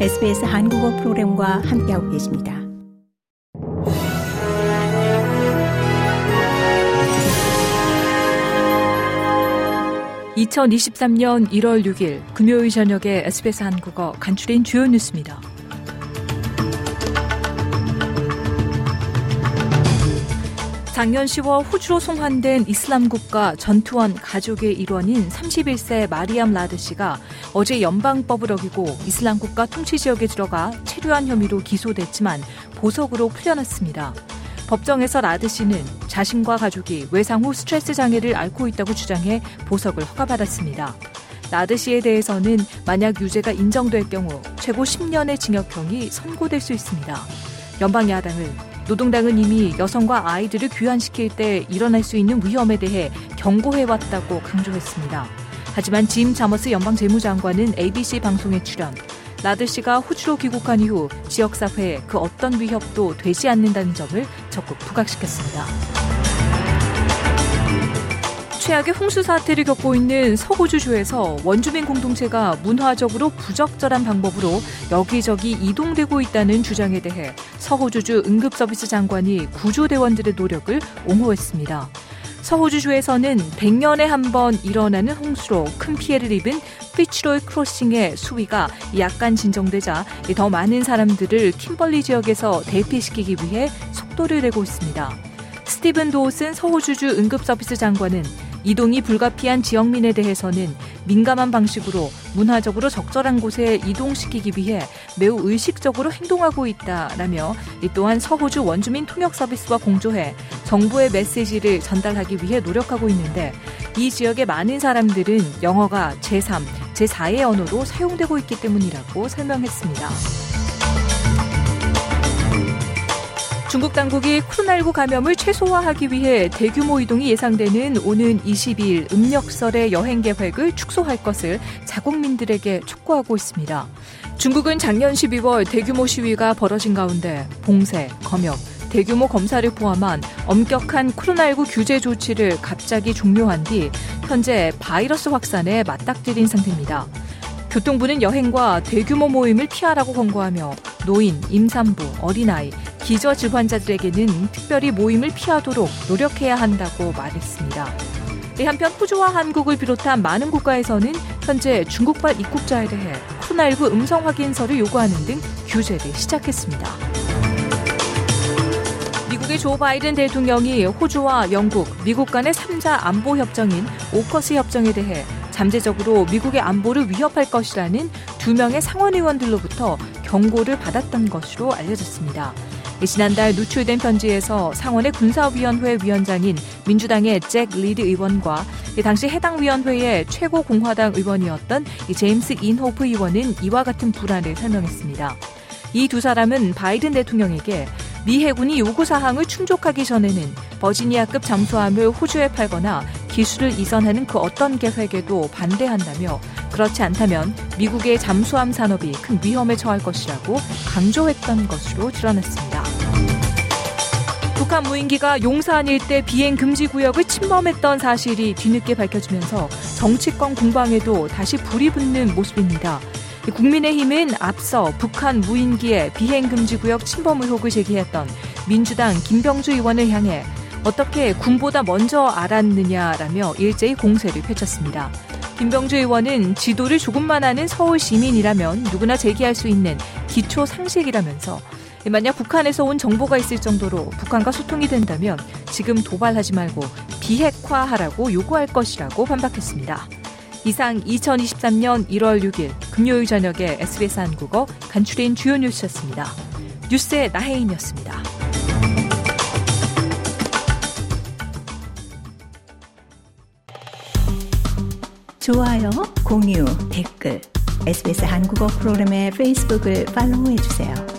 SBS 한국어 프로그램과 함께하고 계십니다. (2023년 1월 6일) 금요일 저녁에 SBS 한국어 간추린 주요 뉴스입니다. 작년 10월 호주로 송환된 이슬람 국가 전투원 가족의 일원인 31세 마리암 라드 씨가 어제 연방법을 어기고 이슬람 국가 통치 지역에 들어가 체류한 혐의로 기소됐지만 보석으로 풀려났습니다. 법정에서 라드 씨는 자신과 가족이 외상 후 스트레스 장애를 앓고 있다고 주장해 보석을 허가받았습니다. 라드 씨에 대해서는 만약 유죄가 인정될 경우 최고 10년의 징역형이 선고될 수 있습니다. 연방 야당인 노동당은 이미 여성과 아이들을 귀환시킬 때 일어날 수 있는 위험에 대해 경고해왔다고 강조했습니다. 하지만 짐 자머스 연방 재무장관은 ABC 방송에 출연, 라드 씨가 호주로 귀국한 이후 지역사회에 그 어떤 위협도 되지 않는다는 점을 적극 부각시켰습니다. 최악의 홍수 사태를 겪고 있는 서호주주에서 원주민 공동체가 문화적으로 부적절한 방법으로 여기저기 이동되고 있다는 주장에 대해 서호주주 응급서비스 장관이 구조대원들의 노력을 옹호했습니다. 서호주주에서는 100년에 한 번 일어나는 홍수로 큰 피해를 입은 피치로이 크로싱의 수위가 약간 진정되자 더 많은 사람들을 킴벌리 지역에서 대피시키기 위해 속도를 내고 있습니다. 스티븐 도우슨 서호주주 응급서비스 장관은 이동이 불가피한 지역민에 대해서는 민감한 방식으로 문화적으로 적절한 곳에 이동시키기 위해 매우 의식적으로 행동하고 있다라며 또한 서호주 원주민 통역 서비스와 공조해 정부의 메시지를 전달하기 위해 노력하고 있는데 이 지역의 많은 사람들은 영어가 제3, 제4의 언어로 사용되고 있기 때문이라고 설명했습니다. 중국 당국이 코로나19 감염을 최소화하기 위해 대규모 이동이 예상되는 오는 22일 음력설의 여행 계획을 축소할 것을 자국민들에게 촉구하고 있습니다. 중국은 작년 12월 대규모 시위가 벌어진 가운데 봉쇄, 검역, 대규모 검사를 포함한 엄격한 코로나19 규제 조치를 갑자기 종료한 뒤 현재 바이러스 확산에 맞닥뜨린 상태입니다. 교통부는 여행과 대규모 모임을 피하라고 권고하며 노인, 임산부, 어린아이, 기저 질 환자들에게는 특별히 모임을 피하도록 노력해야 한다고 말했습니다. 한편 호주와 한국을 비롯한 많은 국가에서는 현재 중국발 입국자에 대해 코로나19 음성 확인서를 요구하는 등 규제를 시작했습니다. 미국의 조 바이든 대통령이 호주와 영국, 미국 간의 3자 안보 협정인 오커스 협정에 대해 잠재적으로 미국의 안보를 위협할 것이라는 두 명의 상원 의원들로부터 경고를 받았던 것으로 알려졌습니다. 지난달 누출된 편지에서 상원의 군사위원회 위원장인 민주당의 잭 리드 의원과 당시 해당 위원회의 최고 공화당 의원이었던 제임스 인호프 의원은 이와 같은 불안을 설명했습니다. 이 두 사람은 바이든 대통령에게 미 해군이 요구 사항을 충족하기 전에는 버지니아급 잠수함을 호주에 팔거나 기술을 이전하는 그 어떤 계획에도 반대한다며 그렇지 않다면 미국의 잠수함 산업이 큰 위험에 처할 것이라고 강조했던 것으로 드러났습니다. 북한 무인기가 용산 일대 비행 금지 구역을 침범했던 사실이 뒤늦게 밝혀지면서 정치권 공방에도 다시 불이 붙는 모습입니다. 국민의힘은 앞서 북한 무인기의 비행 금지 구역 침범 의혹을 제기했던 민주당 김병주 의원을 향해 어떻게 군보다 먼저 알았느냐라며 일제히 공세를 펼쳤습니다. 김병주 의원은 지도를 조금만 아는 서울 시민이라면 누구나 제기할 수 있는 기초 상식이라면서 만약 북한에서 온 정보가 있을 정도로 북한과 소통이 된다면 지금 도발하지 말고 비핵화하라고 요구할 것이라고 반박했습니다. 이상 2023년 1월 6일 금요일 저녁에 SBS 한국어 간추린 주요 뉴스였습니다. 뉴스의 나혜인이었습니다. 좋아요, 공유, 댓글, SBS 한국어 프로그램의 페이스북을 팔로우해주세요.